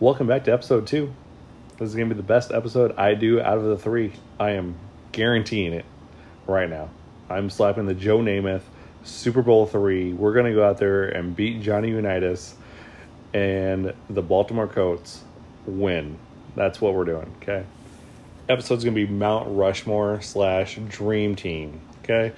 Welcome back to episode two. This is going to be the best episode I do out of the three. I am guaranteeing it right now. I'm slapping the Joe Namath Super Bowl three. We're going to go out there and beat Johnny Unitas and the Baltimore Colts win. That's what we're doing, okay? Episode's going to be Mount Rushmore slash Dream Team, okay?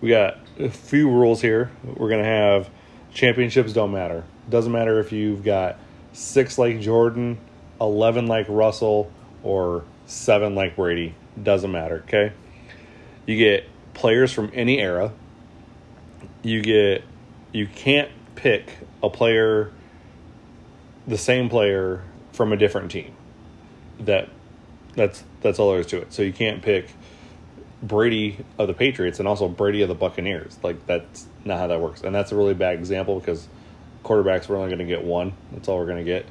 We got a few rules here. We're going to have championships don't matter. Doesn't matter if you've got six like Jordan, 11 like Russell, or seven like Brady. Doesn't matter, okay? You get players from any era. You get, you can't pick a player, the same player from a different team. That, that's, that's all there is to it. So you can't pick Brady of the Patriots and also Brady of the Buccaneers. Like that's not how that works. And that's a really bad example because quarterbacks we're only going to get one. That's all we're going to get.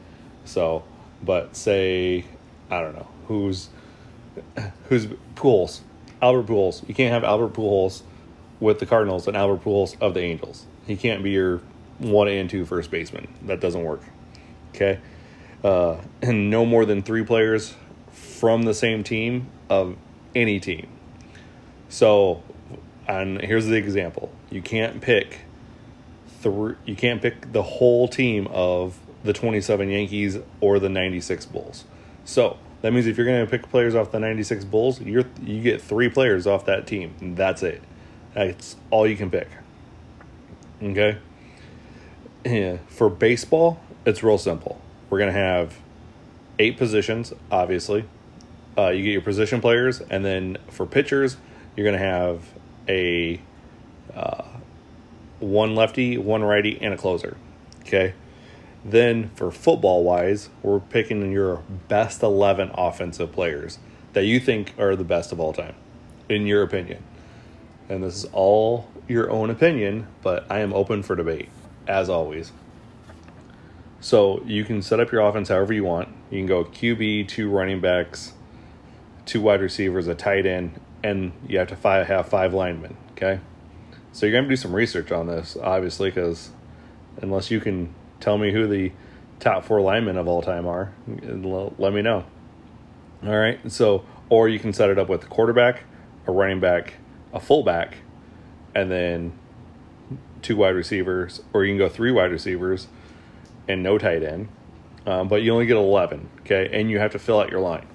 So, but say I don't know who's who's Pujols, Albert Pujols. You can't have Albert Pujols with the Cardinals and Albert Pujols of the Angels. He can't be your one and two first baseman. That doesn't work. Okay, uh, and no more than three players from the same team of any team. So, and here's the example: you can't pick three. You can't pick the whole team of the 27 Yankees or the 96 Bulls. So that means if you're going to pick players off the 96 Bulls, you're you get three players off that team. That's it. That's all you can pick. Okay. Yeah. For baseball, it's real simple. We're going to have eight positions, obviously. Uh, you get your position players, and then for pitchers, you're going to have a uh, one lefty, one righty, and a closer. Okay. Then for football wise, we're picking your best 11 offensive players that you think are the best of all time, in your opinion. And this is all your own opinion, but I am open for debate, as always. So you can set up your offense however you want. You can go QB, two running backs, two wide receivers, a tight end, and you have to five, have five linemen. Okay. So you're going to do some research on this, obviously, because unless you can tell me who the top four linemen of all time are, let me know. All right. So, or you can set it up with a quarterback, a running back, a fullback, and then two wide receivers, or you can go three wide receivers and no tight end. Um, but you only get 11, okay? And you have to fill out your line.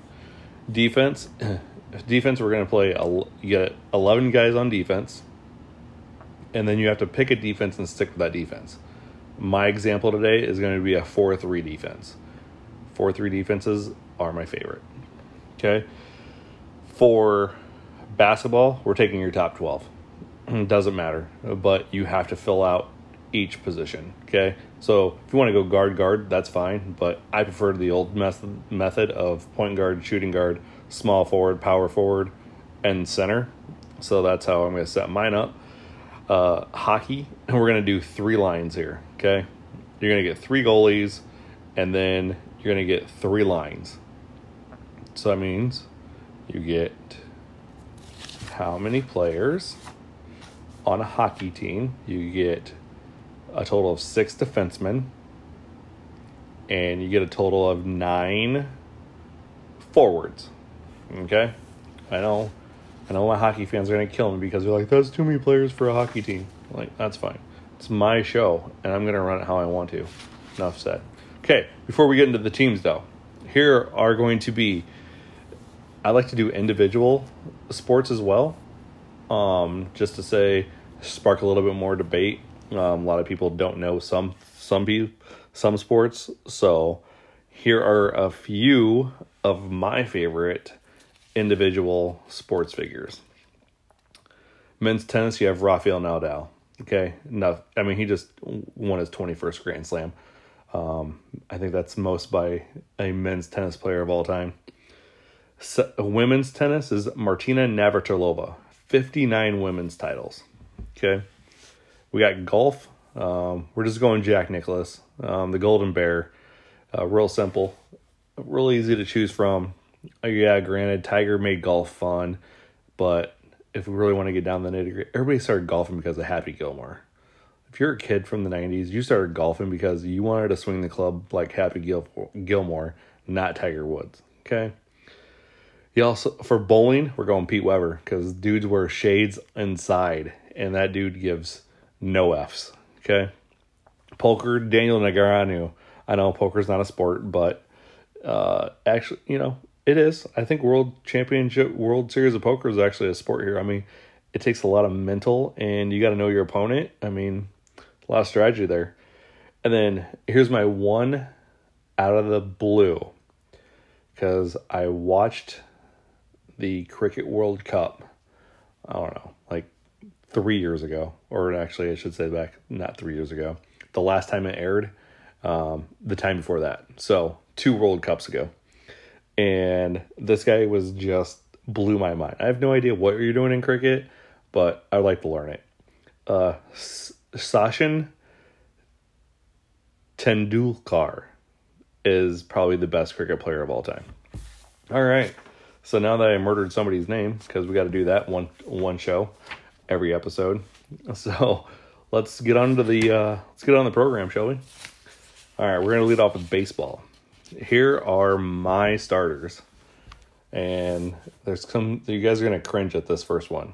Defense, defense, we're going to play, you get 11 guys on defense and then you have to pick a defense and stick with that defense. My example today is going to be a 4 3 defense. 4 3 defenses are my favorite. Okay. For basketball, we're taking your top 12. It doesn't matter, but you have to fill out each position. Okay. So if you want to go guard guard, that's fine, but I prefer the old method method of point guard, shooting guard, small forward, power forward, and center. So that's how I'm going to set mine up uh, hockey, and we're going to do three lines here. Okay, you're going to get three goalies, and then you're going to get three lines. So that means you get how many players on a hockey team? You get a total of six defensemen, and you get a total of nine forwards. Okay, I know I all my hockey fans are going to kill me because they're like, that's too many players for a hockey team. I'm like, that's fine. It's my show, and I'm going to run it how I want to. Enough said. Okay, before we get into the teams, though, here are going to be. I like to do individual sports as well, um, just to say, spark a little bit more debate. Um, a lot of people don't know some some some sports, so here are a few of my favorite individual sports figures. Men's tennis, you have Rafael Nadal. Okay, no, I mean he just won his twenty first Grand Slam. Um, I think that's most by a men's tennis player of all time. So, women's tennis is Martina Navratilova, fifty nine women's titles. Okay, we got golf. Um, we're just going Jack Nicklaus, um, the Golden Bear. Uh, real simple, real easy to choose from. Uh, yeah, granted, Tiger made golf fun, but if we really want to get down the nitty gritty, everybody started golfing because of Happy Gilmore. If you're a kid from the 90s, you started golfing because you wanted to swing the club like Happy Gil- Gilmore, not Tiger Woods. Okay. You also, for bowling, we're going Pete Weber because dudes wear shades inside, and that dude gives no F's. Okay. Poker, Daniel Negreanu. I know poker's not a sport, but uh, actually, you know, it is. I think World Championship, World Series of Poker is actually a sport here. I mean, it takes a lot of mental, and you got to know your opponent. I mean, a lot of strategy there. And then here's my one out of the blue because I watched the Cricket World Cup. I don't know, like three years ago, or actually, I should say back not three years ago. The last time it aired, um, the time before that. So two World Cups ago and this guy was just blew my mind. I have no idea what you're doing in cricket, but I'd like to learn it. Uh, Sachin Tendulkar is probably the best cricket player of all time. All right. So now that I murdered somebody's name, because we got to do that one one show every episode. So let's get on to the uh, let's get on the program, shall we? All right, we're gonna lead off with baseball here are my starters. And there's some, you guys are going to cringe at this first one.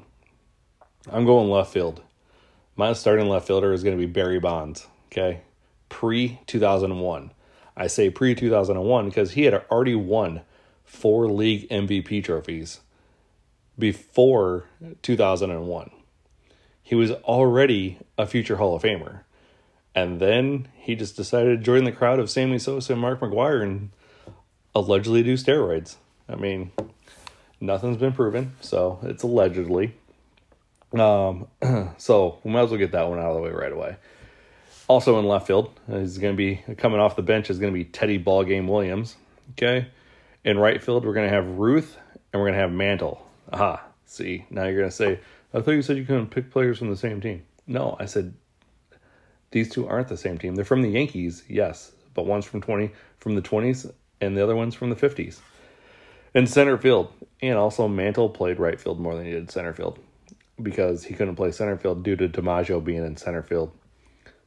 I'm going left field. My starting left fielder is going to be Barry Bonds, okay? Pre 2001. I say pre 2001 because he had already won four league MVP trophies before 2001. He was already a future Hall of Famer. And then he just decided to join the crowd of Sammy Sosa and Mark McGwire and allegedly do steroids. I mean, nothing's been proven, so it's allegedly. Um, so we might as well get that one out of the way right away. Also in left field, he's going to be coming off the bench is going to be Teddy Ballgame Williams. Okay. In right field, we're going to have Ruth and we're going to have Mantle. Aha. See, now you're going to say, I thought you said you couldn't pick players from the same team. No, I said these two aren't the same team. They're from the Yankees, yes, but one's from 20 from the 20s and the other one's from the 50s. In center field, and also Mantle played right field more than he did center field because he couldn't play center field due to DiMaggio being in center field.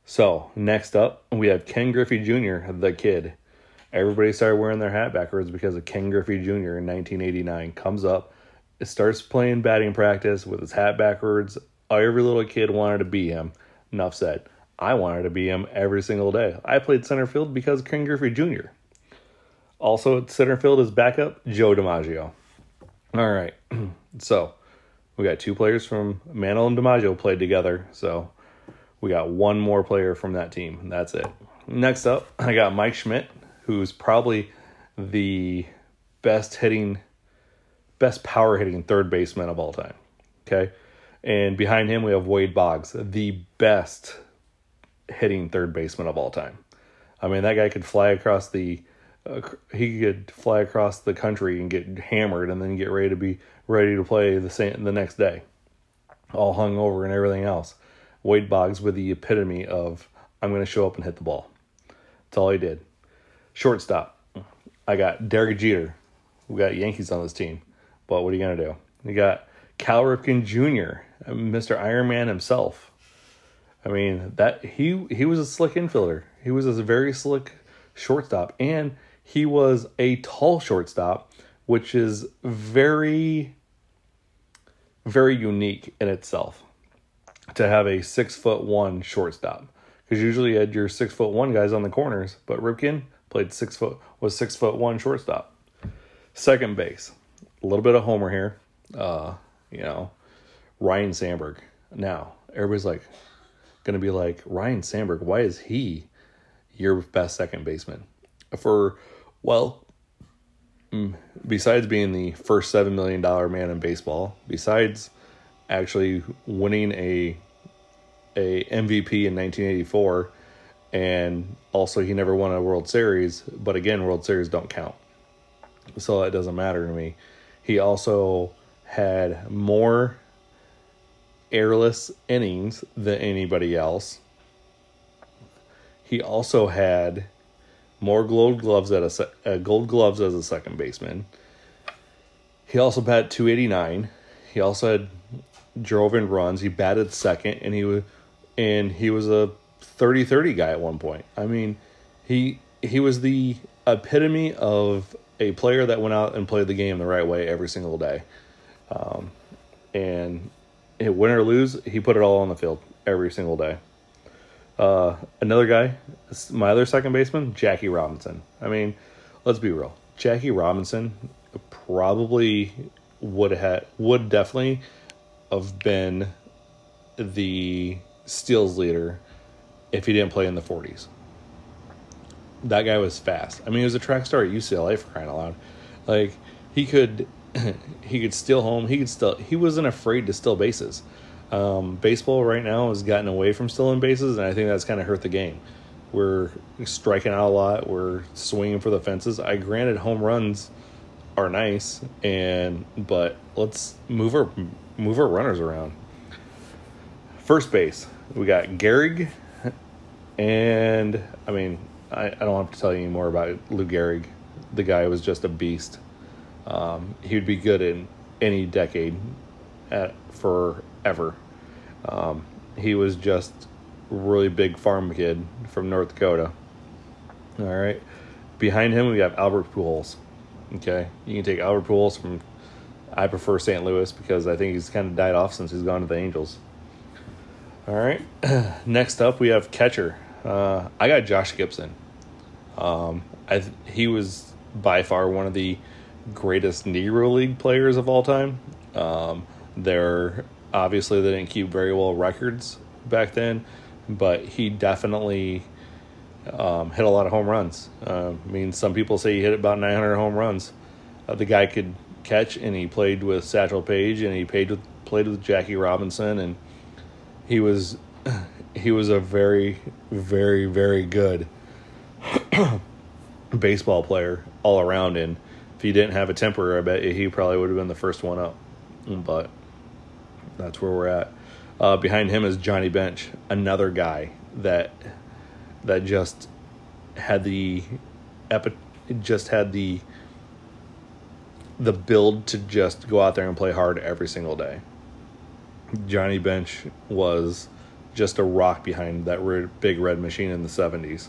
So, next up, we have Ken Griffey Jr., the kid. Everybody started wearing their hat backwards because of Ken Griffey Jr. in 1989. Comes up, starts playing batting practice with his hat backwards. Every little kid wanted to be him. Enough said. I wanted to be him every single day. I played center field because Ken Griffey Jr. Also at center field is backup Joe DiMaggio. All right, so we got two players from Mantle and DiMaggio played together. So we got one more player from that team. That's it. Next up, I got Mike Schmidt, who's probably the best hitting, best power hitting third baseman of all time. Okay. And behind him, we have Wade Boggs, the best hitting third baseman of all time. I mean, that guy could fly across the uh, he could fly across the country and get hammered and then get ready to be ready to play the same the next day, all hung over and everything else. Wade Boggs with the epitome of I'm going to show up and hit the ball. That's all he did. Shortstop, I got Derek Jeter. We got Yankees on this team, but what are you going to do? You got Cal Ripken Jr., Mr. Iron Man himself. I mean that he he was a slick infielder. He was a very slick shortstop, and he was a tall shortstop, which is very very unique in itself to have a six foot one shortstop. Because usually you had your six foot one guys on the corners, but Ripken played six foot was six foot one shortstop. Second base, a little bit of homer here. Uh, you know, Ryne Sandberg. Now everybody's like, going to be like Ryne Sandberg. Why is he your best second baseman? For well, mm, besides being the first seven million dollar man in baseball, besides actually winning a a MVP in 1984, and also he never won a World Series. But again, World Series don't count, so that doesn't matter to me. He also had more errorless innings than anybody else. He also had more gold gloves at a uh, gold gloves as a second baseman. He also batted 289. He also had drove in runs. He batted second, and he was and he was a 30-30 guy at one point. I mean, he he was the epitome of a player that went out and played the game the right way every single day. Um, and win or lose, he put it all on the field every single day. Uh, another guy, my other second baseman, Jackie Robinson. I mean, let's be real. Jackie Robinson probably would have would definitely have been the steals leader if he didn't play in the 40s. That guy was fast. I mean, he was a track star at UCLA for crying out loud. Like he could he could steal home. He could still he wasn't afraid to steal bases. Um, baseball right now has gotten away from stealing bases, and I think that's kind of hurt the game. We're striking out a lot. We're swinging for the fences. I granted home runs are nice, and but let's move our move our runners around. First base, we got Gehrig, and I mean I, I don't have to tell you any more about Lou Gehrig. The guy was just a beast. Um, he would be good in any decade at, forever. Um, he was just really big farm kid from North Dakota. All right. Behind him, we have Albert Pujols. Okay. You can take Albert Pujols from, I prefer St. Louis because I think he's kind of died off since he's gone to the Angels. All right. Next up, we have catcher. Uh, I got Josh Gibson. Um, I he was by far one of the greatest Negro League players of all time. Um, they're obviously they didn't keep very well records back then, but he definitely um, hit a lot of home runs. Uh, I mean, some people say he hit about 900 home runs. Uh, the guy could catch, and he played with Satchel Paige, and he played with played with Jackie Robinson, and he was he was a very very very good baseball player all around. And he didn't have a temper, I bet he probably would have been the first one up. But that's where we're at. Uh, behind him is Johnny Bench, another guy that that just had the epi- just had the the build to just go out there and play hard every single day. Johnny Bench was just a rock behind that big red machine in the 70s.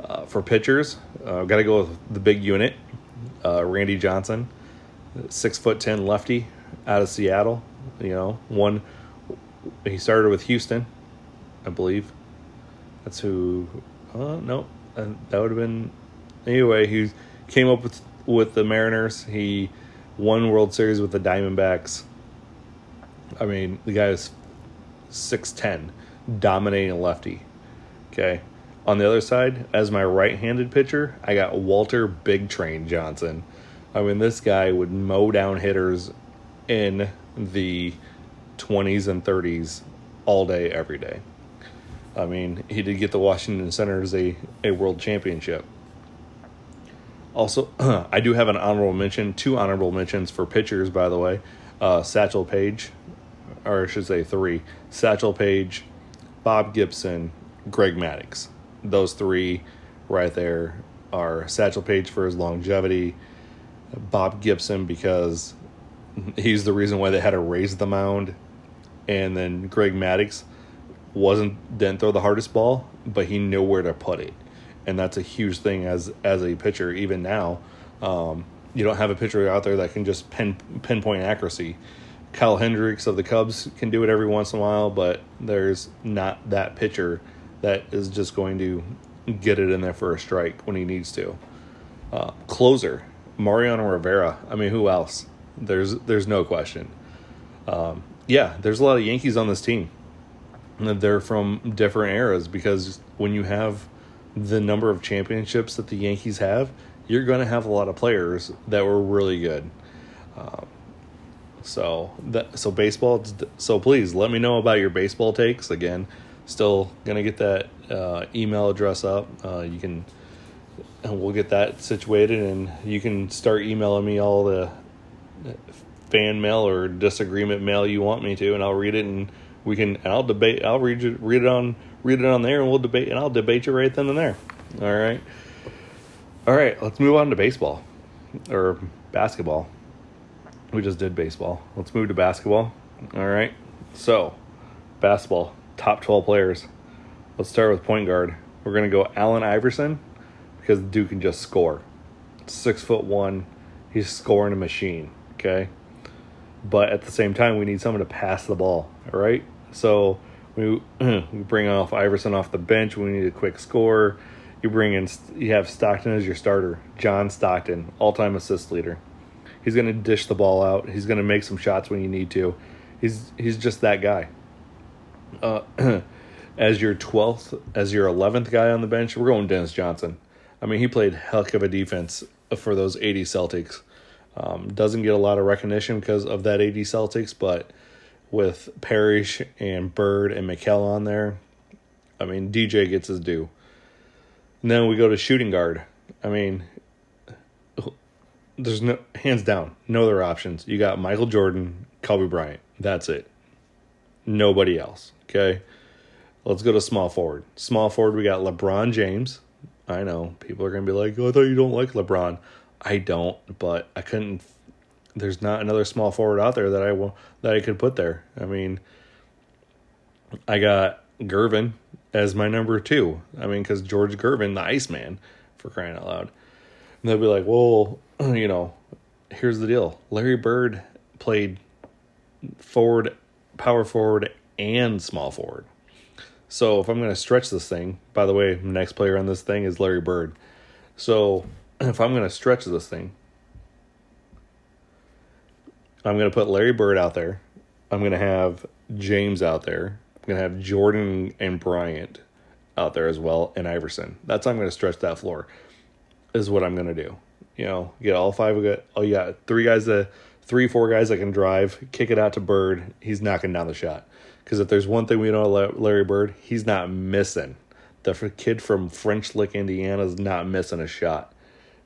Uh, for pitchers, uh, got to go with the big unit, uh, Randy Johnson, six foot ten lefty out of Seattle. You know, one. He started with Houston, I believe. That's who. Uh, no, uh, that would have been. Anyway, he came up with with the Mariners. He won World Series with the Diamondbacks. I mean, the guy is six ten, dominating lefty. Okay, on the other side, as my right-handed pitcher, I got Walter Big Train Johnson. I mean, this guy would mow down hitters in the 20s and 30s all day, every day. I mean, he did get the Washington Senators a, a world championship. Also, I do have an honorable mention, two honorable mentions for pitchers, by the way. Uh, Satchel Paige, or I should say three Satchel Paige, Bob Gibson, Greg Maddux those three right there are Satchel Paige for his longevity, Bob Gibson because he's the reason why they had to raise the mound, and then Greg Maddux wasn't didn't throw the hardest ball, but he knew where to put it, and that's a huge thing as as a pitcher. Even now, um, you don't have a pitcher out there that can just pin pinpoint accuracy. Kyle Hendricks of the Cubs can do it every once in a while, but there's not that pitcher that is just going to get it in there for a strike when he needs to. Uh, closer, Mariano Rivera. I mean, who else? There's there's no question. Um, yeah, there's a lot of Yankees on this team. They're from different eras because when you have the number of championships that the Yankees have, you're going to have a lot of players that were really good. Um, So that so baseball. So please let me know about your baseball takes. Again, still gonna get that uh, email address up. Uh, you can, and we'll get that situated, and you can start emailing me all the fan mail or disagreement mail you want me to, and I'll read it, and we can. And I'll debate. I'll read it, read it on read it on there, and we'll debate, and I'll debate you right then and there. All right. All right. Let's move on to baseball or basketball. We just did baseball. Let's move to basketball. All right. So, basketball, top 12 players. Let's start with point guard. We're going to go Allen Iverson because the dude can just score. Six foot one. He's scoring a machine. Okay. But at the same time, we need someone to pass the ball. All right. So, we, we bring off Iverson off the bench. We need a quick score. You bring in, you have Stockton as your starter. John Stockton, all time assist leader. He's going to dish the ball out. He's going to make some shots when you need to. He's he's just that guy. Uh, as your twelfth, as your eleventh guy on the bench, we're going Dennis Johnson. I mean, he played heck of a defense for those eighty Celtics. Um, doesn't get a lot of recognition because of that eighty Celtics, but with Parrish and Bird and McHale on there, I mean, DJ gets his due. And then we go to shooting guard. I mean, there's no hands down no other options. You got Michael Jordan, Kobe Bryant. That's it. Nobody else. Okay. Let's go to small forward. Small forward, we got LeBron James. I know people are gonna be like, "Oh, I thought you don't like LeBron." I don't, but I couldn't. There's not another small forward out there that I will that I could put there. I mean, I got Gervin as my number two. I mean, because George Gervin, the Iceman, for crying out loud. And they'll be like, well, you know, here's the deal. Larry Bird played forward, power forward, and small forward. So if I'm going to stretch this thing, by the way, next player on this thing is Larry Bird. So if I'm going to stretch this thing, I'm going to put Larry Bird out there. I'm going to have James out there. I'm going to have Jordan and Bryant out there as well, and Iverson. That's how I'm going to stretch that floor. Is what I'm going to do. You know, get all five. Of it. oh, yeah, three guys that, three, four guys that can drive. Kick it out to Bird. He's knocking down the shot. Because if there's one thing we know about Larry Bird, he's not missing. The kid from French Lick, Indiana, is not missing a shot.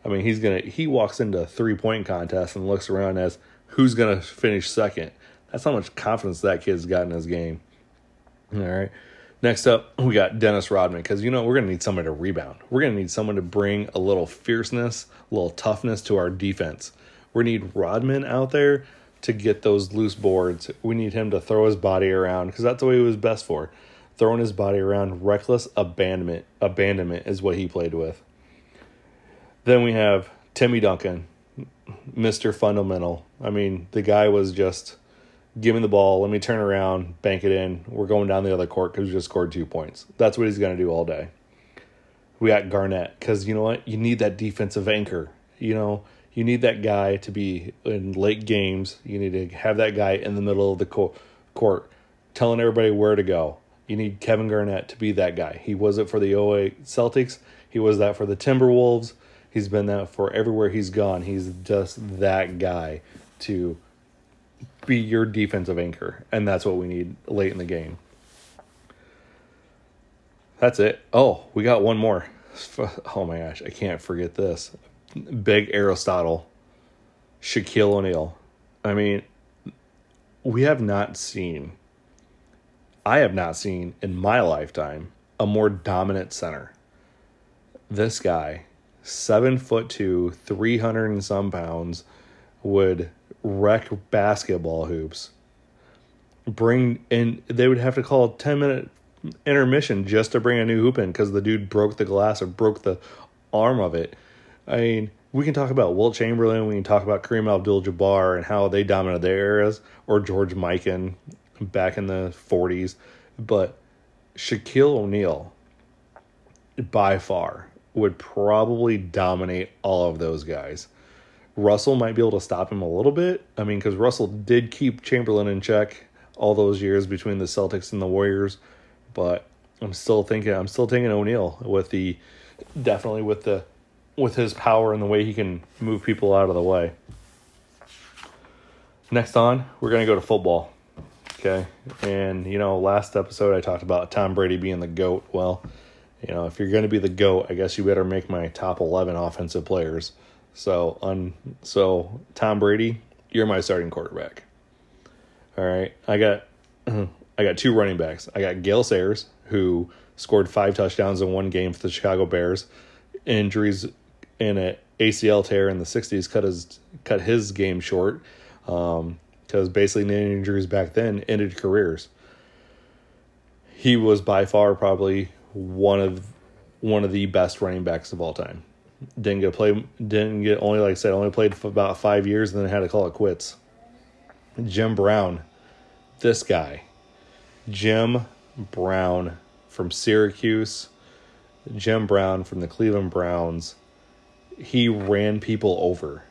I mean, he's gonna. He walks into a three point contest and looks around as who's gonna finish second. That's how much confidence that kid's got in his game. All right. Next up, we got Dennis Rodman because you know we're to need somebody to rebound. We're to need someone to bring a little fierceness, a little toughness to our defense. We need Rodman out there to get those loose boards. We need him to throw his body around because that's the way he was best for. Throwing his body around, reckless abandonment. Abandonment is what he played with. Then we have Timmy Duncan, Mr. Fundamental. I mean, the guy was just give me the ball, let me turn around, bank it in. We're going down the other court because we just scored two points. That's what he's going to do all day. We got Garnett because you know what? You need that defensive anchor. You know, you need that guy to be in late games. You need to have that guy in the middle of the court telling everybody where to go. You need Kevin Garnett to be that guy. He was it for the 08 Celtics. He was that for the Timberwolves. He's been that for everywhere he's gone. He's just that guy to be your defensive anchor, and that's what we need late in the game. That's it. Oh, we got one more. Oh my gosh, I can't forget this. Big Aristotle, Shaquille O'Neal. I mean, we have not seen, I have not seen in my lifetime a more dominant center. This guy, seven foot two, 300 and some pounds, would wreck basketball hoops. Bring in, they would have to call a 10 minute intermission just to bring a new hoop in because the dude broke the glass or broke the arm of it. I mean, we can talk about Wilt Chamberlain, we can talk about Kareem Abdul Jabbar and how they dominated their eras, or George Mikan back in the 40s. But Shaquille O'Neal, by far, would probably dominate all of those guys. Russell might be able to stop him a little bit. I mean, because Russell did keep Chamberlain in check all those years between the Celtics and the Warriors, but I'm still thinking I'm still taking O'Neal with the definitely with the with his power and the way he can move people out of the way. Next on, we're going to go to football. Okay. And, you know, last episode I talked about Tom Brady being the GOAT. Well, you know, if you're going to be the GOAT, I guess you better make my top 11 offensive players. So, on so Tom Brady, you're my starting quarterback. All right. I got I got two running backs. I got Gale Sayers, who scored five touchdowns in one game for the Chicago Bears. Injuries in an ACL tear in the 60s cut his cut his game short because um, basically knee injuries back then ended careers. He was by far probably one of one of the best running backs of all time. Didn't get play. Didn't get only like I said only played for about five years and then had to call it quits. Jim Brown, this guy, Jim Brown from Syracuse, Jim Brown from the Cleveland Browns. He ran people over.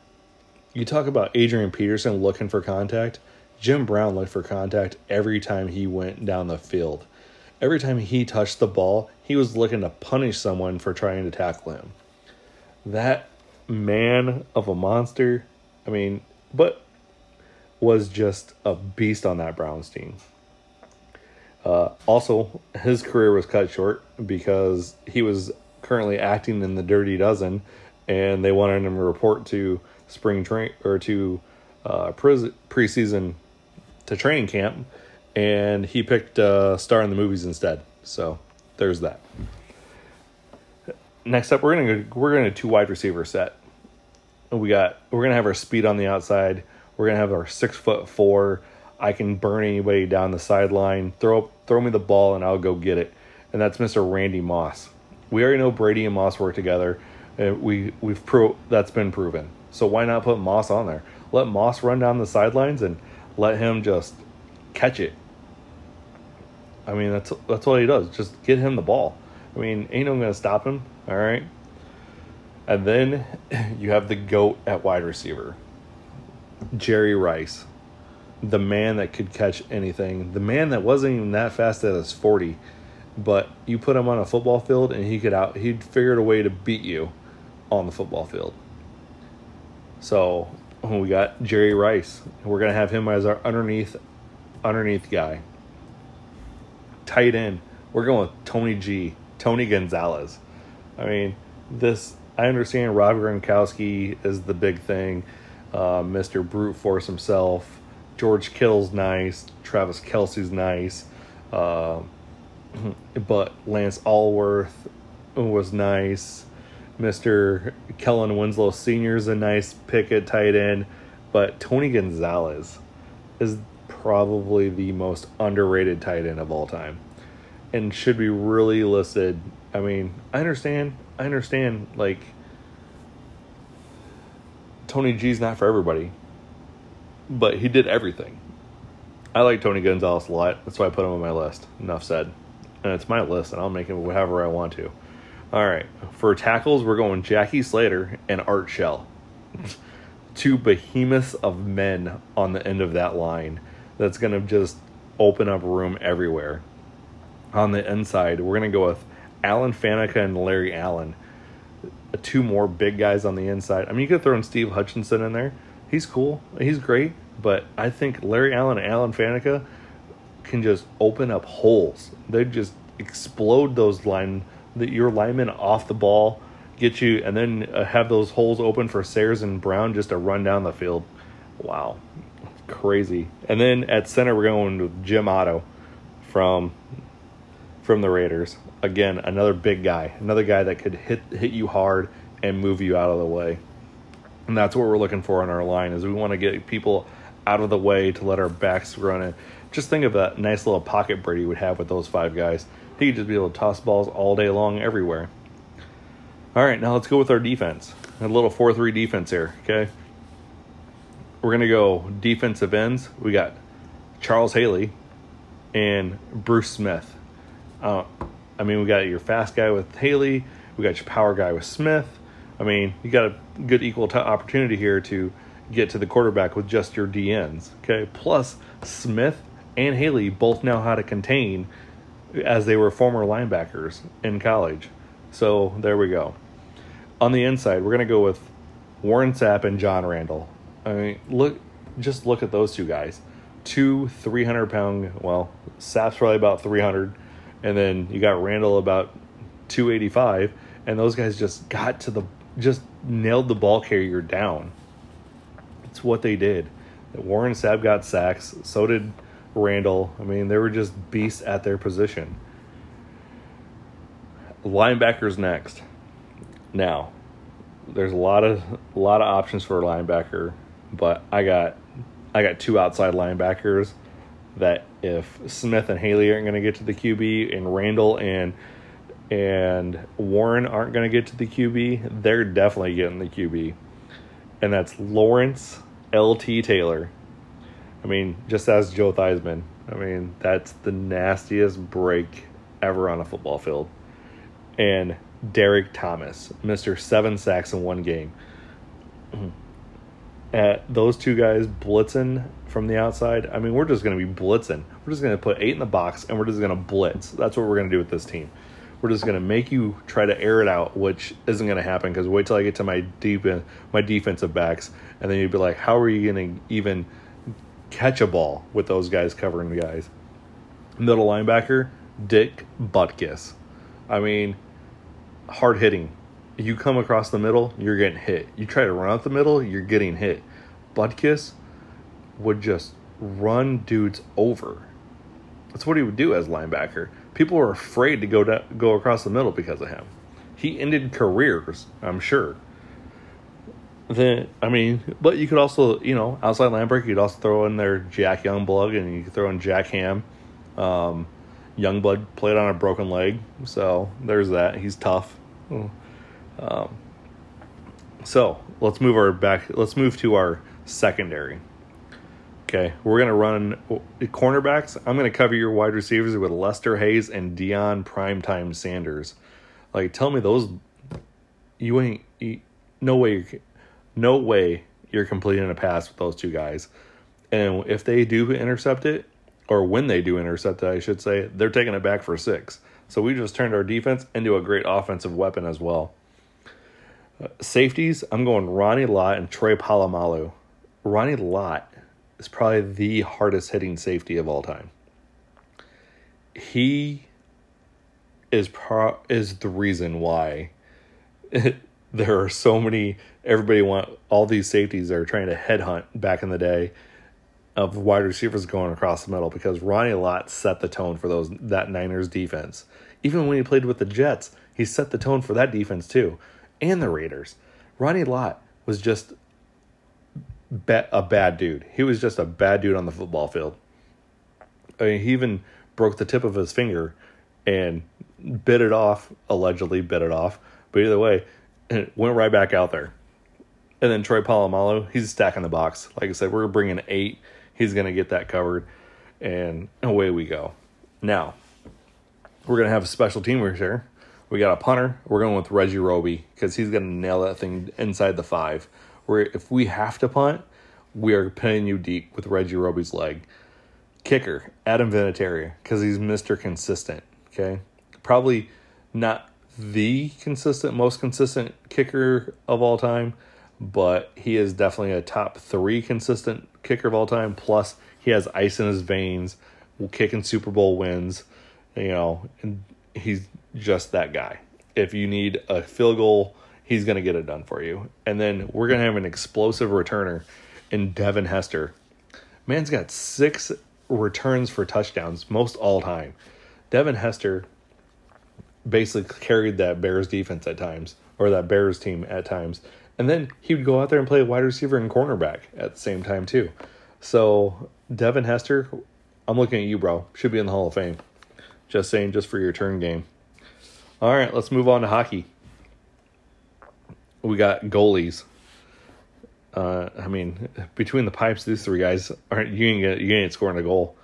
You talk about Adrian Peterson looking for contact. Jim Brown looked for contact every time he went down the field. Every time he touched the ball, he was looking to punish someone for trying to tackle him. That man of a monster, I mean, but was just a beast on that Browns team. Uh, also, his career was cut short because he was currently acting in the Dirty Dozen, and they wanted him to report to spring train or to uh, pre- preseason to training camp, and he picked uh, star in the movies instead. So there's that. Next up, we're gonna we're gonna do two wide receiver set. We got we're gonna have our speed on the outside. We're gonna have our six foot four. I can burn anybody down the sideline. Throw throw me the ball and I'll go get it. And that's Mr. Randy Moss. We already know Brady and Moss work together. And we we've pro that's been proven. So why not put Moss on there? Let Moss run down the sidelines and let him just catch it. I mean that's that's what he does. Just get him the ball. I mean, ain't no gonna stop him. All right. And then you have the goat at wide receiver, Jerry Rice, the man that could catch anything, the man that wasn't even that fast at his forty, but you put him on a football field and he could out he'd figured a way to beat you on the football field. So we got Jerry Rice. We're gonna have him as our underneath underneath guy. Tight end. We're going with Tony G. Tony Gonzalez. I mean, this I understand Rob Gronkowski is the big thing. Uh, Mr. Brute Force himself. George Kittle's nice. Travis Kelce's nice. Uh, but Lance Alworth was nice. Mr. Kellen Winslow Sr. is a nice pick at tight end, but Tony Gonzalez is probably the most underrated tight end of all time and should be really listed. I mean, I understand, I understand, like, Tony G's not for everybody, but he did everything. I like Tony Gonzalez a lot. That's why I put him on my list. Enough said. And it's my list, and I'll make it however I want to. All right. For tackles, we're going Jackie Slater and Art Shell. Two behemoths of men on the end of that line that's going to just open up room everywhere. On the inside, we're going to go with Alan Faneca and Larry Allen. Two more big guys on the inside. I mean, you could throw in Steve Hutchinson in there. He's cool. He's great. But I think Larry Allen and Alan Faneca can just open up holes. They just explode those line that your linemen off the ball, get you, and then uh, have those holes open for Sayers and Brown just to run down the field. Wow, crazy. And then at center, we're going with Jim Otto from from the Raiders. Again, another big guy, another guy that could hit hit you hard and move you out of the way. And that's what we're looking for on our line is we want to get people out of the way to let our backs run it. Just think of that nice little pocket Brady would have with those five guys. He could just be able to toss balls all day long everywhere. All right, now let's go with our defense. A little 4 3 defense here, okay? We're going to go defensive ends. We got Charles Haley and Bruce Smith. Uh, I mean, we got your fast guy with Haley, we got your power guy with Smith. I mean, you got a good equal t- opportunity here to get to the quarterback with just your DNs, okay? Plus, Smith and Haley both know how to contain as they were former linebackers in college. So there we go. On the inside, we're going to go with Warren Sapp and John Randle. I mean, look, just look at those two guys. Two 300 pound, well, Sapp's probably about 300. And then you got Randle about 285. And those guys just got to the, just nailed the ball carrier down. It's what they did. Warren Sapp got sacks. So did Randle. I mean, they were just beasts at their position. Linebackers next. Now, there's a lot of a lot of options for a linebacker, but I got I got two outside linebackers that if Smith and Haley aren't going to get to the QB and Randle and and Warren aren't going to get to the QB, they're definitely getting the QB. And that's Lawrence LT Taylor. I mean, just as Joe Theismann. I mean, that's the nastiest break ever on a football field. And Derrick Thomas, Mr. Seven sacks in one game. At uh, those two guys blitzing from the outside, I mean, we're just going to be blitzing. We're just going to put eight in the box and we're just going to blitz. That's what we're going to do with this team. We're just going to make you try to air it out, which isn't going to happen because wait till I get to my deep my defensive backs, and then you'd be like, how are you going to even catch a ball with those guys covering the guys? Middle linebacker, Dick Butkus. I mean, hard hitting. You come across the middle, you're getting hit. You try to run out the middle, you're getting hit. Butkus would just run dudes over. That's what he would do as linebacker. People were afraid to go to, go across the middle because of him. He ended careers, I'm sure. Then I mean, but you could also, you know, outside Lambert, you'd also throw in there Jack Youngblood, and you could throw in Jack Ham. Um, Youngblood played on a broken leg, so there's that. He's tough. Um, so let's move our back. Let's move to our secondary. Okay, we're gonna run cornerbacks. I'm gonna cover your wide receivers with Lester Hayes and Deion Primetime Sanders. Like, tell me those. You ain't. No way you, no way. No way you're completing a pass with those two guys. And if they do intercept it, or when they do intercept it, I should say, they're taking it back for six. So we just turned our defense into a great offensive weapon as well. Uh, safeties, I'm going Ronnie Lott and Troy Polamalu. Ronnie Lott is probably the hardest hitting safety of all time. He is pro- is the reason why there are so many everybody want all these safeties that are trying to headhunt back in the day of wide receivers going across the middle because Ronnie Lott set the tone for those that Niners defense. Even when he played with the Jets, he set the tone for that defense too, and the Raiders. Ronnie Lott was just a bad dude. He was just a bad dude on the football field. I mean, he even broke the tip of his finger and bit it off, allegedly bit it off. But either way, it went right back out there. And then Troy Polamalu, he's stacking the box. Like I said, we're bringing eight He's going to get that covered, and away we go. Now, we're going to have a special teamers here. We got a punter. We're going with Reggie Roby because he's going to nail that thing inside the five. Where if we have to punt, we are pinning you deep with Reggie Roby's leg. Kicker, Adam Vinatieri, because he's Mr. Consistent. Okay. Probably not the consistent, most consistent kicker of all time, but he is definitely a top three consistent kicker of all time. Plus, he has ice in his veins, kicking Super Bowl wins. You know, and he's just that guy. If you need a field goal, he's going to get it done for you. And then we're going to have an explosive returner in Devin Hester. Man's got six returns for touchdowns, most all time. Devin Hester basically carried that Bears defense at times, or that Bears team at times. And then he would go out there and play wide receiver and cornerback at the same time too. So Devin Hester, I'm looking at you, bro. Should be in the Hall of Fame. Just saying, just for your turn game. All right, let's move on to hockey. We got goalies. Uh, I mean, between the pipes, these three guys aren't you ain't you ain't scoring a goal.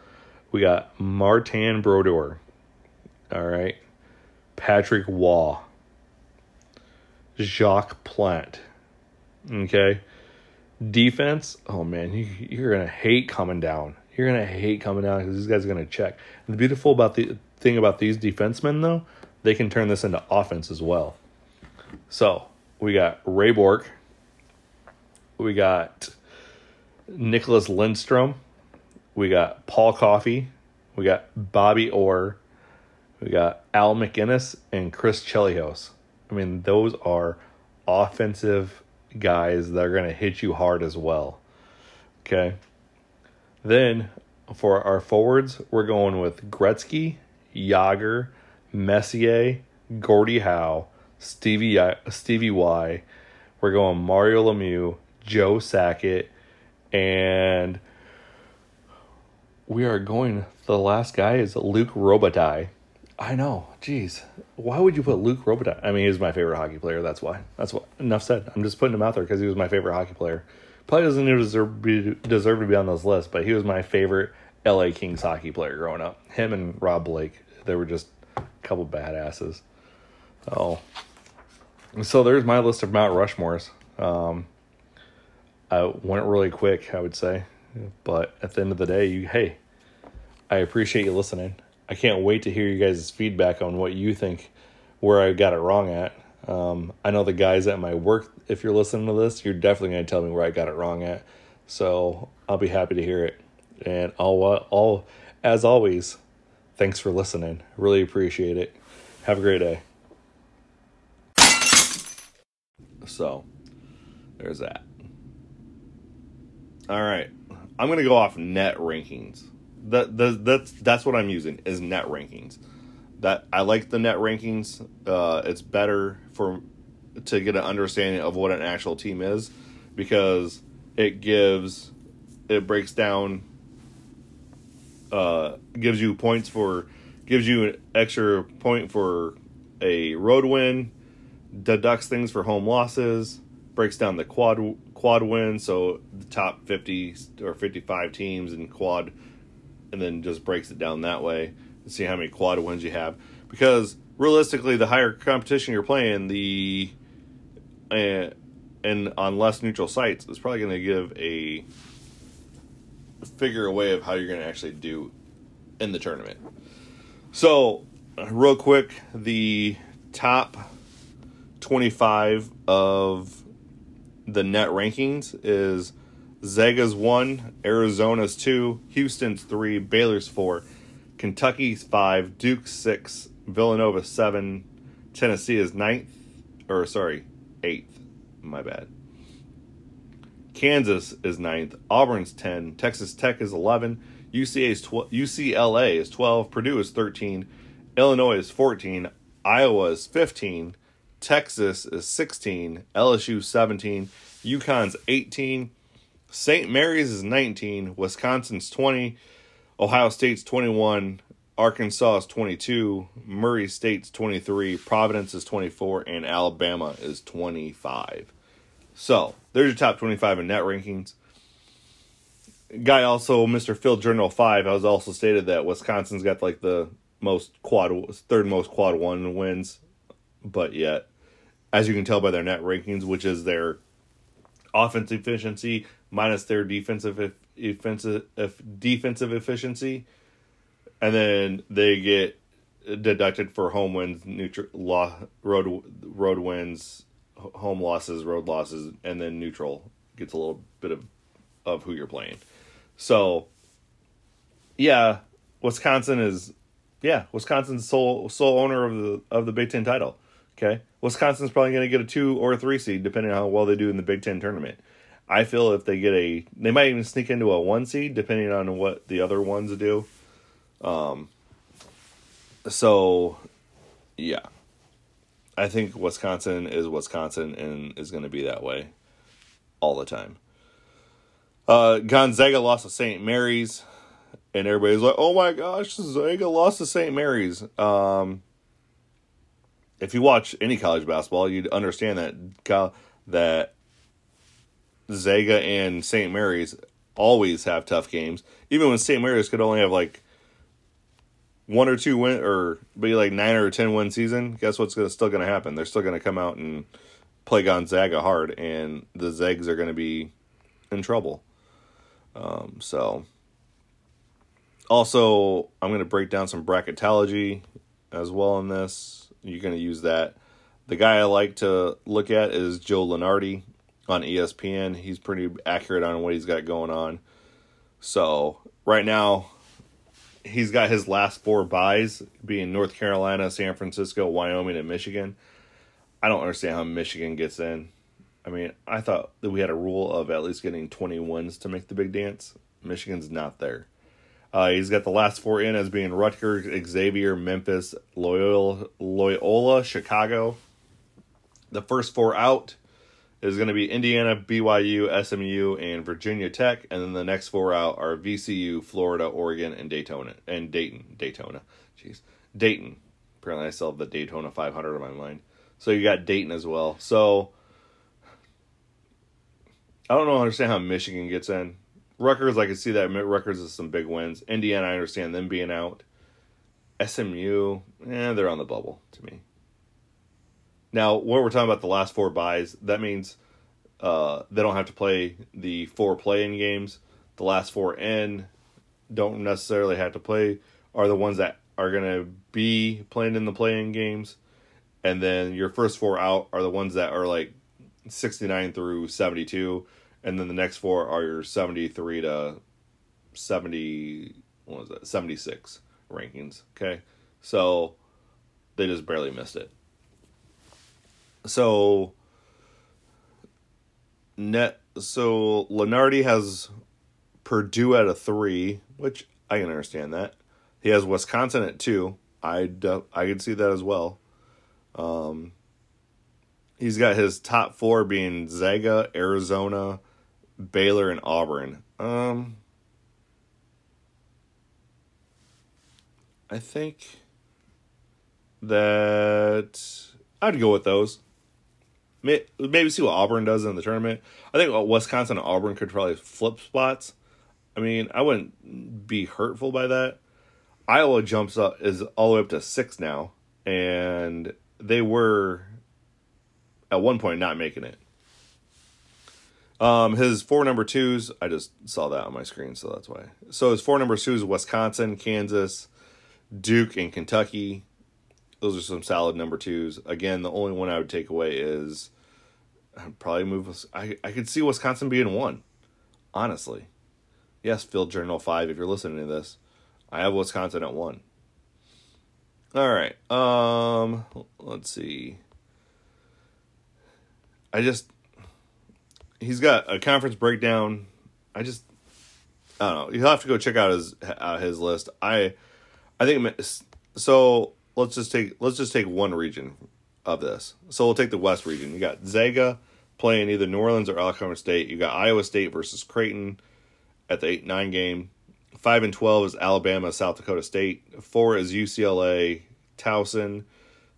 We got Martin Brodeur. All right, Patrick Roy, Jacques Plante, Okay. Defense, oh man, you, you're gonna hate coming down. You're gonna hate coming down because these guys are gonna check. And the beautiful about the thing about these defensemen though, they can turn this into offense as well. So we got Ray Bourque, we got Nicholas Lindstrom. We got Paul Coffey. We got Bobby Orr. We got Al MacInnis and Chris Chelios. I mean, those are offensive guys that are going to hit you hard as well. Okay. Then for our forwards, we're going with Gretzky, Jagr, Messier, Gordie Howe, Stevie Stevie Y. We're going Mario Lemieux, Joe Sakic, and we are going. The last guy is Luc Robitaille. I know. Jeez, why would you put Luc Robitaille? I mean, he's my favorite hockey player. That's why. That's what. Enough said. I'm just putting him out there because he was my favorite hockey player. Probably doesn't deserve, be, deserve to be on this list, but he was my favorite LA Kings hockey player growing up. Him and Rob Blake. They were just a couple badasses. Oh, so there's my list of Mount Rushmores. Um, I went really quick, I would say, but at the end of the day, you hey, I appreciate you listening. I can't wait to hear you guys' feedback on what you think, where I got it wrong at. Um, I know the guys at my work. If you're listening to this, you're definitely going to tell me where I got it wrong at. So I'll be happy to hear it. And all, all as always, thanks for listening. Really appreciate it. Have a great day. So, there's that. All right, I'm gonna go off net rankings. That, that that's that's what I'm using is net rankings. That I like the net rankings. Uh, it's better for to get an understanding of what an actual team is because it gives it breaks down uh, gives you points for gives you an extra point for a road win deducts things for home losses, breaks down the quad quad wins, so the top 50 or 55 teams in quad and then just breaks it down that way and see how many quad wins you have because realistically the higher competition you're playing the uh, and on less neutral sites is probably going to give a figure a way of how you're going to actually do in the tournament. So, real quick, the top 25 of the net rankings is Zaga's 1, Arizona's 2, Houston's 3, Baylor's 4, Kentucky's 5, Duke's 6, Villanova 7, Tennessee is 9th, or sorry, 8th, my bad. Kansas is 9th, Auburn's 10, Texas Tech is 11, UCA is 12, UCLA is 12, Purdue is 13, Illinois is 14, Iowa is 15, Texas is 16, LSU 17, UConn's 18, St. Mary's is 19, Wisconsin's 20, Ohio State's 21, Arkansas is 22, Murray State's 23, Providence is 24, and Alabama is 25. So, there's your top 25 in net rankings. Guy also, Mr. Phil Journal 5, has also stated that Wisconsin's got like the most quad, third most quad one wins, but yet, as you can tell by their net rankings, which is their offense efficiency minus their defensive defensive defensive efficiency, and then they get deducted for home wins, neutral, road road wins, home losses, road losses, and then neutral gets a little bit of of who you're playing. So, yeah, Wisconsin is yeah Wisconsin's sole sole owner of the of the Big Ten title. Okay, Wisconsin's probably going to get a two or a three seed depending on how well they do in the Big Ten tournament. I feel if they get a, they might even sneak into a one seed depending on what the other ones do. Um. So, yeah, I think Wisconsin is Wisconsin and is going to be that way all the time. Uh, Gonzaga lost to St. Mary's, and everybody's like, "Oh my gosh, Gonzaga lost to St. Mary's." Um, if you watch any college basketball, you'd understand that that Zaga and St. Mary's always have tough games. Even when St. Mary's could only have like one or two win or be like nine or ten win season, guess what's gonna, still going to happen? They're still going to come out and play Gonzaga hard, and the Zags are going to be in trouble. Um, so, also, I'm going to break down some bracketology as well in this. You're going to use that. The guy I like to look at is Joe Lunardi. On ESPN. He's pretty accurate on what he's got going on. So right now, he's got his last four byes being North Carolina, San Francisco, Wyoming, and Michigan. I don't understand how Michigan gets in. I mean, I thought that we had a rule of at least getting 20 wins to make the big dance. Michigan's not there. Uh, he's got the last four in as being Rutgers, Xavier, Memphis, Loyola, Loyola, Chicago. The first four out is going to be Indiana, BYU, SMU, and Virginia Tech, and then the next four out are VCU, Florida, Oregon, and Daytona and Dayton. Daytona, jeez, Dayton. Apparently, I still have the Daytona 500 in my mind. So you got Dayton as well. So I don't know. Understand how Michigan gets in. Rutgers, I can see that Rutgers is some big wins. Indiana, I understand them being out. SMU, eh, they're on the bubble to me. Now, when we're talking about the last four byes, that means uh, they don't have to play the four play-in games. The last four in don't necessarily have to play. Are the ones that are going to be playing in the play-in games, and then your first four out are the ones that are like sixty-nine through seventy-two and then the next four are your 73 to 70 what was that 76 rankings okay so they just barely missed it so net so Lunardi has Purdue at a 3 which I can understand that he has Wisconsin at 2 I I could see that as well um he's got his top 4 being Zaga, Arizona, Baylor and Auburn. Um, I think that I'd go with those. Maybe see what Auburn does in the tournament. I think Wisconsin and Auburn could probably flip spots. I mean, I wouldn't be hurtful by that. Iowa jumps up is all the way up to six now, and they were at one point not making it. Um, his four number twos, I just saw that on my screen, so that's why. So his four number twos: Wisconsin, Kansas, Duke, and Kentucky. Those are some solid number twos. Again, the only one I would take away is I'd probably move. I I could see Wisconsin being one, honestly. Yes, Field Journal five. If you're listening to this, I have Wisconsin at one. All right. Um, let's see. I just he's got a conference breakdown. I just I don't know. You'll have to go check out his uh, his list. I I think so. Let's just take let's just take one region of this. So we'll take the West region. You got Zaga playing either New Orleans or Alabama State. You got Iowa State versus Creighton at the eight nine game. Five and twelve is Alabama, South Dakota State. Four is UCLA, Towson.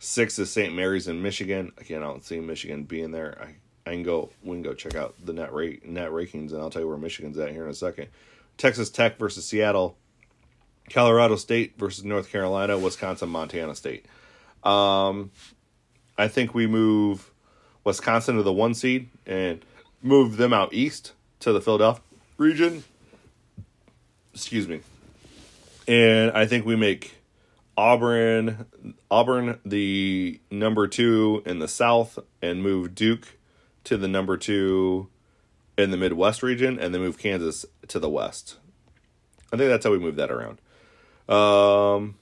Six is St. Mary's in Michigan. Again, I don't see Michigan being there. I I can go. We can go check out the net rate net rankings, and I'll tell you where Michigan's at here in a second. Texas Tech versus Seattle, Colorado State versus North Carolina, Wisconsin, Montana State. Um, I think we move Wisconsin to the one seed and move them out east to the Philadelphia region. Excuse me. And I think we make Auburn Auburn the number two in the South and move Duke to the number two in the Midwest region, and then move Kansas to the West. I think that's how we move that around. Um,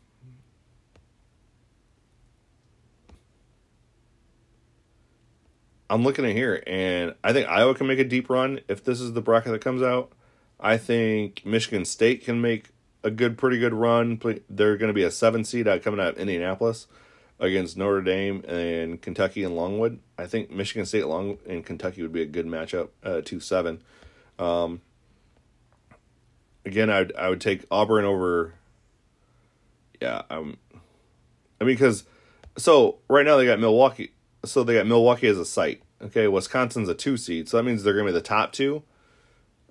I'm looking at here, and I think Iowa can make a deep run if this is the bracket that comes out. I think Michigan State can make a good, pretty good run. They're going to be a seven seed out coming out of Indianapolis against Notre Dame and Kentucky and Longwood. I think Michigan State Long and Kentucky would be a good matchup. Uh, two seven. Um, again, I would I would take Auburn over. Yeah, um, I mean because so right now they got Milwaukee. So they got Milwaukee as a site. Okay, Wisconsin's a two seed, so that means they're gonna be the top two.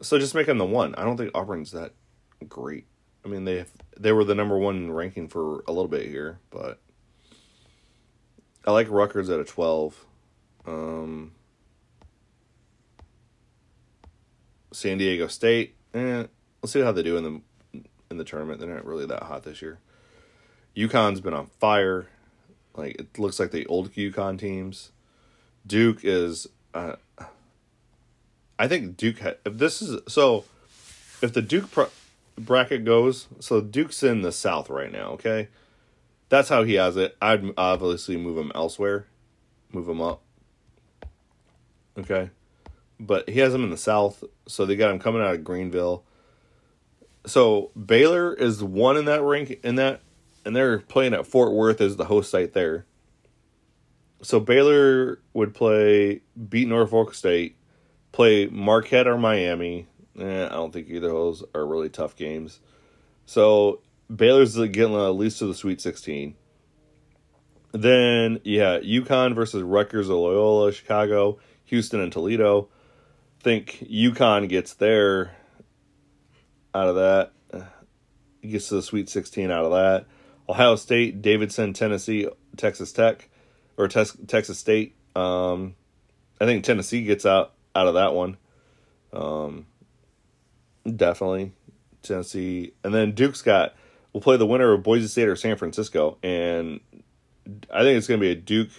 So just make them the one. I don't think Auburn's that great. I mean they they were the number one ranking for a little bit here, but I like Rutgers at a 12. Um, San Diego State, eh, we'll see how they do in the in the tournament. They're not really that hot this year. UConn's been on fire. Like it looks like the old UConn teams. Duke is uh, I think Duke. Ha- if this is so, if the Duke pro- bracket goes, so Duke's in the South right now. Okay, that's how he has it. I'd obviously move him elsewhere, move him up. Okay, but he has him in the South, so they got him coming out of Greenville. So Baylor is one in that rank in that, and they're playing at Fort Worth as the host site there. So Baylor would play beat Norfolk State, play Marquette or Miami. Eh, I don't think either of those are really tough games. So Baylor's getting at least to the Sweet 16. Then, yeah, UConn versus Rutgers or Loyola, Chicago, Houston, and Toledo. think UConn gets there out of that. Gets to the Sweet 16 out of that. Ohio State, Davidson, Tennessee, Texas Tech, or Tes- Texas State. Um, I think Tennessee gets out out of that one. Um, definitely Tennessee, and then Duke's got will play the winner of Boise State or San Francisco, and I think it's going to be a Duke.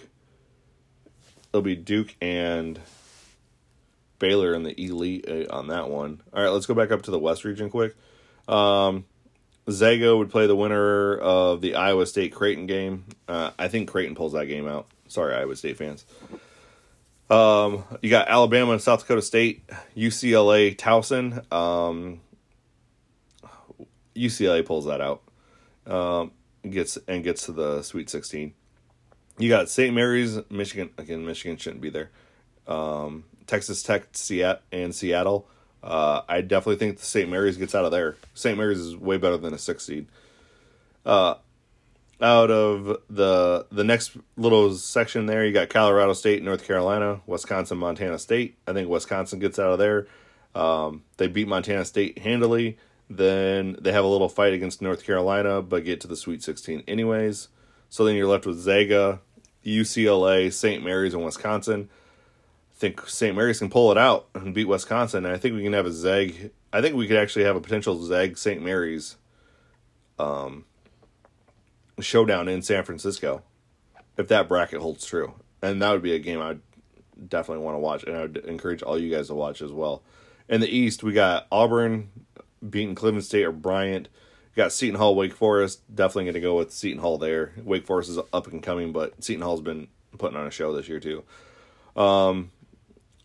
It'll be Duke and Baylor in the elite uh, on that one. All right, let's go back up to the West region quick. Um, Zaga would play the winner of the Iowa State Creighton game. Uh, I think Creighton pulls that game out. Sorry, Iowa State fans. Um, you got Alabama and South Dakota State, UCLA, Towson. Um, UCLA pulls that out. Um, gets and gets to the Sweet Sixteen. You got St. Mary's, Michigan. Again, Michigan shouldn't be there. Um, Texas Tech, Seattle, and Seattle. Uh, I definitely think the St. Mary's gets out of there. St. Mary's is way better than a six seed. Uh, out of the the next little section there, you got Colorado State, North Carolina, Wisconsin, Montana State. I think Wisconsin gets out of there. Um, they beat Montana State handily. Then they have a little fight against North Carolina, but get to the Sweet 16 anyways. So then you're left with Zaga, UCLA, St. Mary's, and Wisconsin. Think St. Mary's can pull it out and beat Wisconsin. And I think we can have a Zeg. I think we could actually have a potential Zeg St. Mary's um, showdown in San Francisco if that bracket holds true. And that would be a game I would definitely want to watch. And I would encourage all you guys to watch as well. In the East, we got Auburn beating Cleveland State or Bryant. Got Seton Hall, Wake Forest. Definitely going to go with Seton Hall there. Wake Forest is up and coming, but Seton Hall's been putting on a show this year too. Um,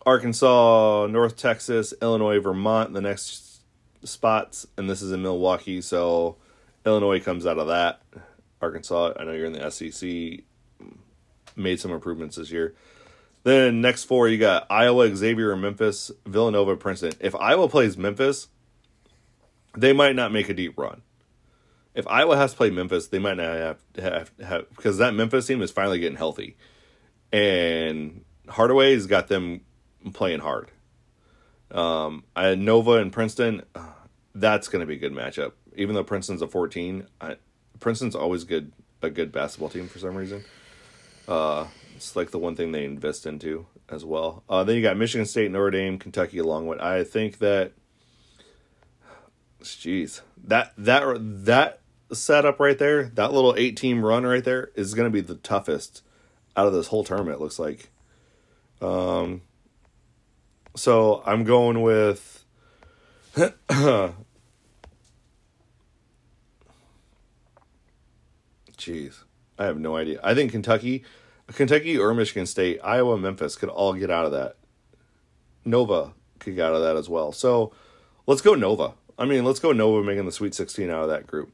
Arkansas, North Texas, Illinois, Vermont, the next spots, and this is in Milwaukee, so Illinois comes out of that. Arkansas, I know you're in the SEC, made some improvements this year. Then next four, you got Iowa, Xavier, Memphis, Villanova, Princeton. If Iowa plays Memphis, they might not make a deep run. If Iowa has to play Memphis, they might not have have, have because that Memphis team is finally getting healthy, and Hardaway's got them playing hard. Um, I Nova and Princeton, that's going to be a good matchup. Even though Princeton's a fourteen, I, Princeton's always good a good basketball team for some reason. Uh, it's like the one thing they invest into as well. Uh, then you got Michigan State, Notre Dame, Kentucky, along with. I think that, jeez, that that that setup right there, that little eight team run right there, is going to be the toughest out of this whole tournament. Looks like. Um. So I'm going with. Jeez, I have no idea. I think Kentucky, Kentucky or Michigan State, Iowa, Memphis could all get out of that. Nova could get out of that as well. So let's go Nova. I mean, let's go Nova making the Sweet 16 out of that group.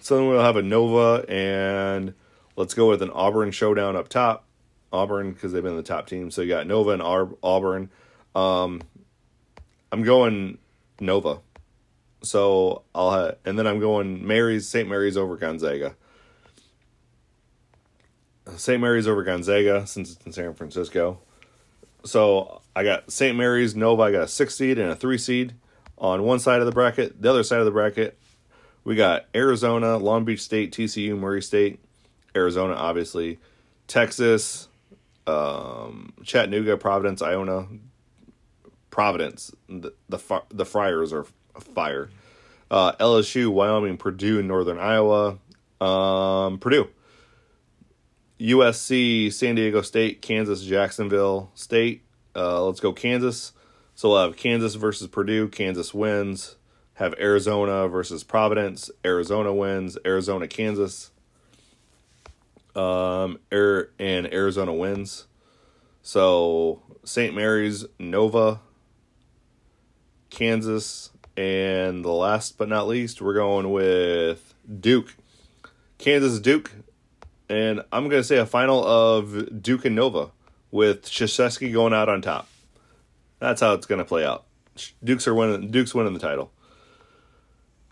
So then we'll have a Nova and let's go with an Auburn showdown up top. Auburn because they've been the top team. So you got Nova and Auburn. Um, I'm going Nova. So I'll have, and then I'm going Mary's St. Mary's over Gonzaga. St. Mary's over Gonzaga since it's in San Francisco. So I got St. Mary's, Nova. I got a six seed and a three seed on one side of the bracket. The other side of the bracket, we got Arizona, Long Beach State, TCU, Murray State, Arizona, obviously, Texas, um, Chattanooga, Providence, Iona, Providence. The the, the Friars are fire. Uh, LSU, Wyoming, Purdue, Northern Iowa, um, Purdue. USC, San Diego State, Kansas, Jacksonville State. Uh, let's go Kansas. So we'll have Kansas versus Purdue. Kansas wins. Have Arizona versus Providence. Arizona wins. Arizona, Kansas. Um, Air and Arizona wins. So St. Mary's, Nova, Kansas, and the last but not least, we're going with Duke. Kansas Duke. And I'm going to say a final of Duke and Nova with Krzyzewski going out on top. That's how it's going to play out. Dukes are winning. Dukes winning the title.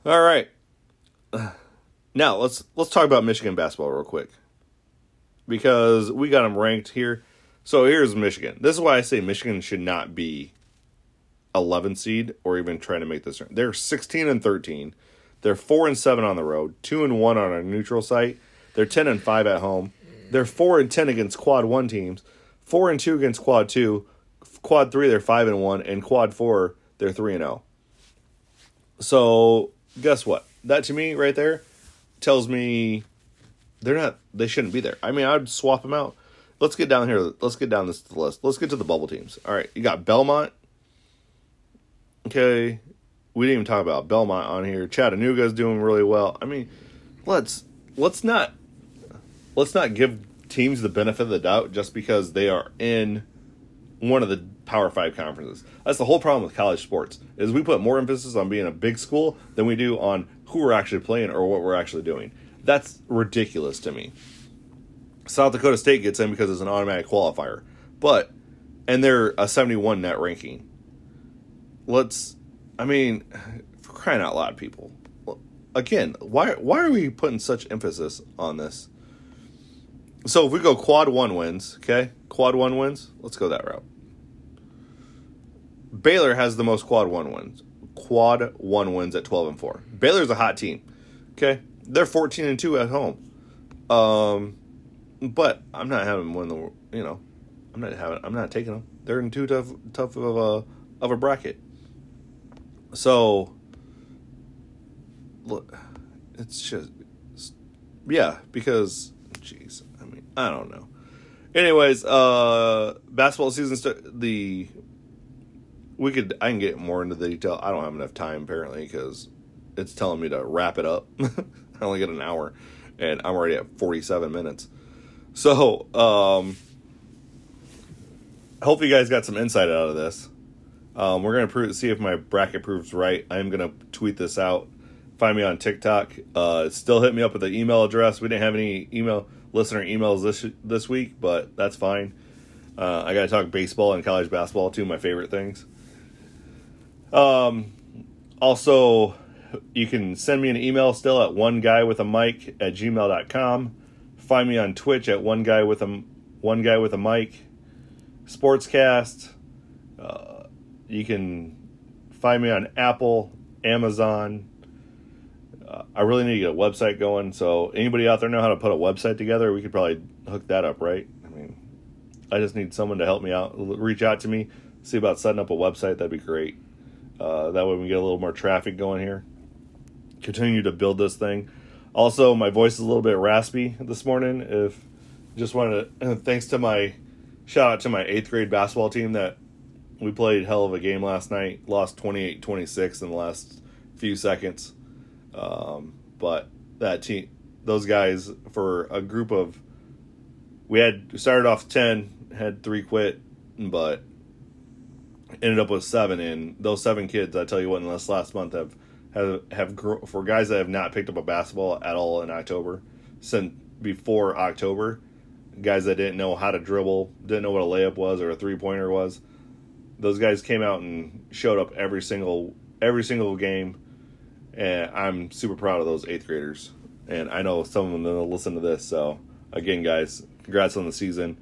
All right. Now let's let's talk about Michigan basketball real quick because we got them ranked here. So here's Michigan. This is why I say Michigan should not be 11 seed or even trying to make this. They're 16 and 13. They're 4 and 7 on the road, 2 and 1 on a neutral site. They're 10 and 5 at home. They're 4 and 10 against quad 1 teams, 4 and 2 against quad 2. Quad 3 they're 5 and 1 and quad 4 they're 3 and 0. So, guess what? That to me right there tells me they're not they shouldn't be there. I mean, I'd swap them out. Let's get down here. Let's get down this list. Let's get to the bubble teams. All right, you got Belmont. Okay, we didn't even talk about Belmont on here. Chattanooga's doing really well. I mean, let's let's not let's not give teams the benefit of the doubt just because they are in one of the Power Five conferences. That's the whole problem with college sports is we put more emphasis on being a big school than we do on who we're actually playing or what we're actually doing. That's ridiculous to me. South Dakota State gets in because it's an automatic qualifier, but and they're a 71 net ranking. Let's, I mean, for crying out loud, people. Again, why why are we putting such emphasis on this? So if we go quad one wins, okay, quad one wins. Let's go that route. Baylor has the most quad one wins. Quad one wins at 12 and 4. Baylor's a hot team. Okay? They're 14 and 2 at home. Um but I'm not having one of the you know, I'm not having I'm not taking them. They're in too tough tough of a of a bracket. So look it's just yeah, because jeez, I mean, I don't know. Anyways, uh basketball season st- the we could I can get more into the detail. I don't have enough time apparently because it's telling me to wrap it up. I only get an hour, and I'm already at 47 minutes. So, um, hope you guys got some insight out of this. Um, we're gonna prove, see if my bracket proves right. I'm gonna tweet this out. Find me on TikTok. Uh, still hit me up with the email address. We didn't have any email listener emails this this week, but that's fine. Uh, I got to talk baseball and college basketball, two of my favorite things. Um, also, you can send me an email still at one guy with a mic at gmail.com. Find me on Twitch at one guy with a one guy with a mic. Sportscast. Uh, you can find me on Apple, Amazon. Uh, I really need to get a website going. So anybody out there know how to put a website together? We could probably hook that up, right? I mean, I just need someone to help me out. Reach out to me. See about setting up a website. That'd be great. Uh, that way we get a little more traffic going here. Continue to build this thing. Also, my voice is a little bit raspy this morning. If just wanted to, thanks to my shout out to my eighth grade basketball team that we played hell of a game last night. Lost 28 26 in the last few seconds. Um, but that team, those guys, for a group of, we had started off 10, had three quit, but ended up with seven, and those seven kids, I tell you what, in this last month have have have for guys that have not picked up a basketball at all in October, since before October, guys that didn't know how to dribble, didn't know what a layup was or a three pointer was, those guys came out and showed up every single every single game, and I'm super proud of those eighth graders, and I know some of them will listen to this. So again, guys, congrats on the season.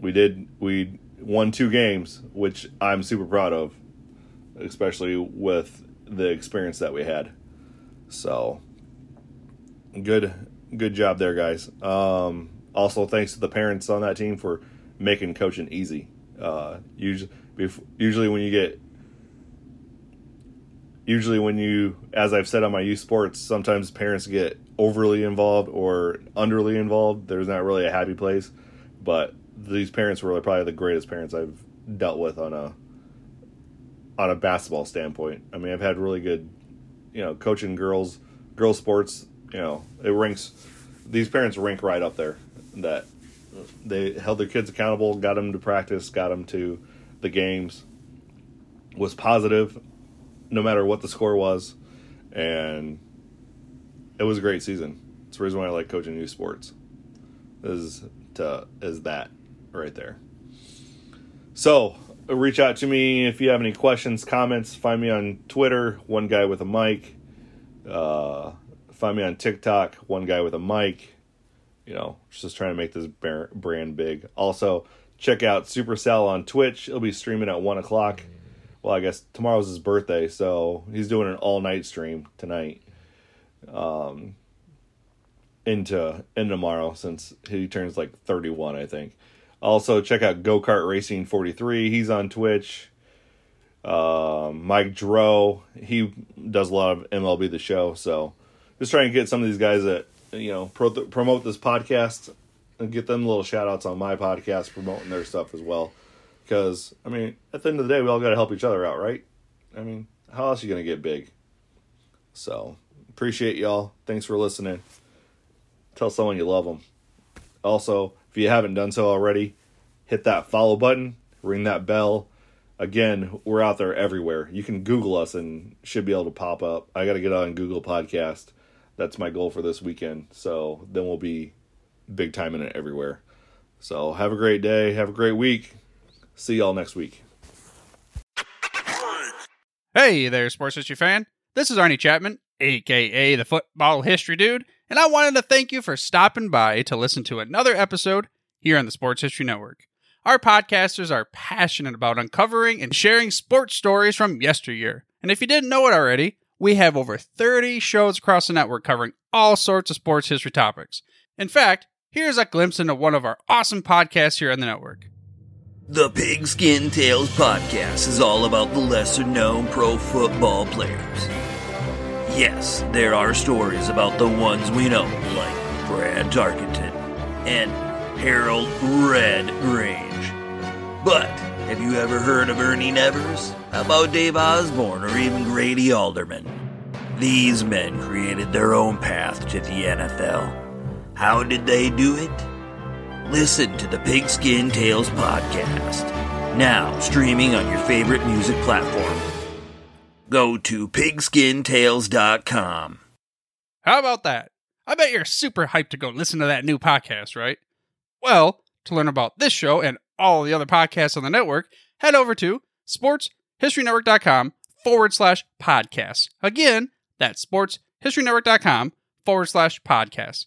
We did we won two games, which I'm super proud of, especially with the experience that we had. So good good job there, guys. Um, also, thanks to the parents on that team for making coaching easy. Uh, usually, usually when you get usually when you as i've said on my youth sports sometimes parents get overly involved or underly involved there's not really a happy place but these parents were probably the greatest parents I've dealt with on a on a basketball standpoint. I mean, I've had really good, you know, coaching girls, girls sports. You know, it ranks. These parents rank right up there. That they held their kids accountable, got them to practice, got them to the games. Was positive, no matter what the score was, and it was a great season. It's the reason why I like coaching youth sports. Is to is that right there. So reach out to me if you have any questions, comments. Find me on Twitter, one guy with a mic. Uh, find me on TikTok, one guy with a mic. You know, just trying to make this brand big. Also, check out Supercell on Twitch. It'll be streaming at one o'clock. Well, I guess tomorrow's his birthday, so he's doing an all night stream tonight. Um, into in tomorrow since he turns like 31, I think. Also, check out Go Kart Racing 43. He's on Twitch. Uh, Mike Dro, he does a lot of MLB The Show. So just trying to get some of these guys that, you know, pro- promote this podcast and get them little shout outs on my podcast, promoting their stuff as well. Because, I mean, at the end of the day, we all got to help each other out, right? I mean, how else are you going to get big? So, appreciate y'all. Thanks for listening. Tell someone you love them. Also, if you haven't done so already, hit that follow button, ring that bell. Again, we're out there everywhere. You can Google us and should be able to pop up. I got to get on Google Podcast. That's my goal for this weekend. So then we'll be big time in it everywhere. So have a great day. Have a great week. See y'all next week. Hey there, sports history fan. This is Arnie Chapman, aka the Football History Dude and I wanted to thank you for stopping by to listen to another episode here on the Sports History Network. Our podcasters are passionate about uncovering and sharing sports stories from yesteryear. And if you didn't know it already, we have over 30 shows across the network covering all sorts of sports history topics. In fact, here's a glimpse into one of our awesome podcasts here on the network. The Pigskin Tales podcast is all about the lesser known pro football players. Yes, there are stories about the ones we know, like Fran Tarkenton and Harold Red Grange. But have you ever heard of Ernie Nevers? How about Dave Osborne or even Grady Alderman? These men created their own path to the NFL. How did they do it? Listen to the Pigskin Tales podcast, now streaming on your favorite music platform go to pigskintales.com. How about that? I bet you're super hyped to go listen to that new podcast, right? Well, to learn about this show and all the other podcasts on the network, head over to sportshistorynetwork.com forward slash podcast. Again, that's sportshistorynetwork.com forward slash podcast.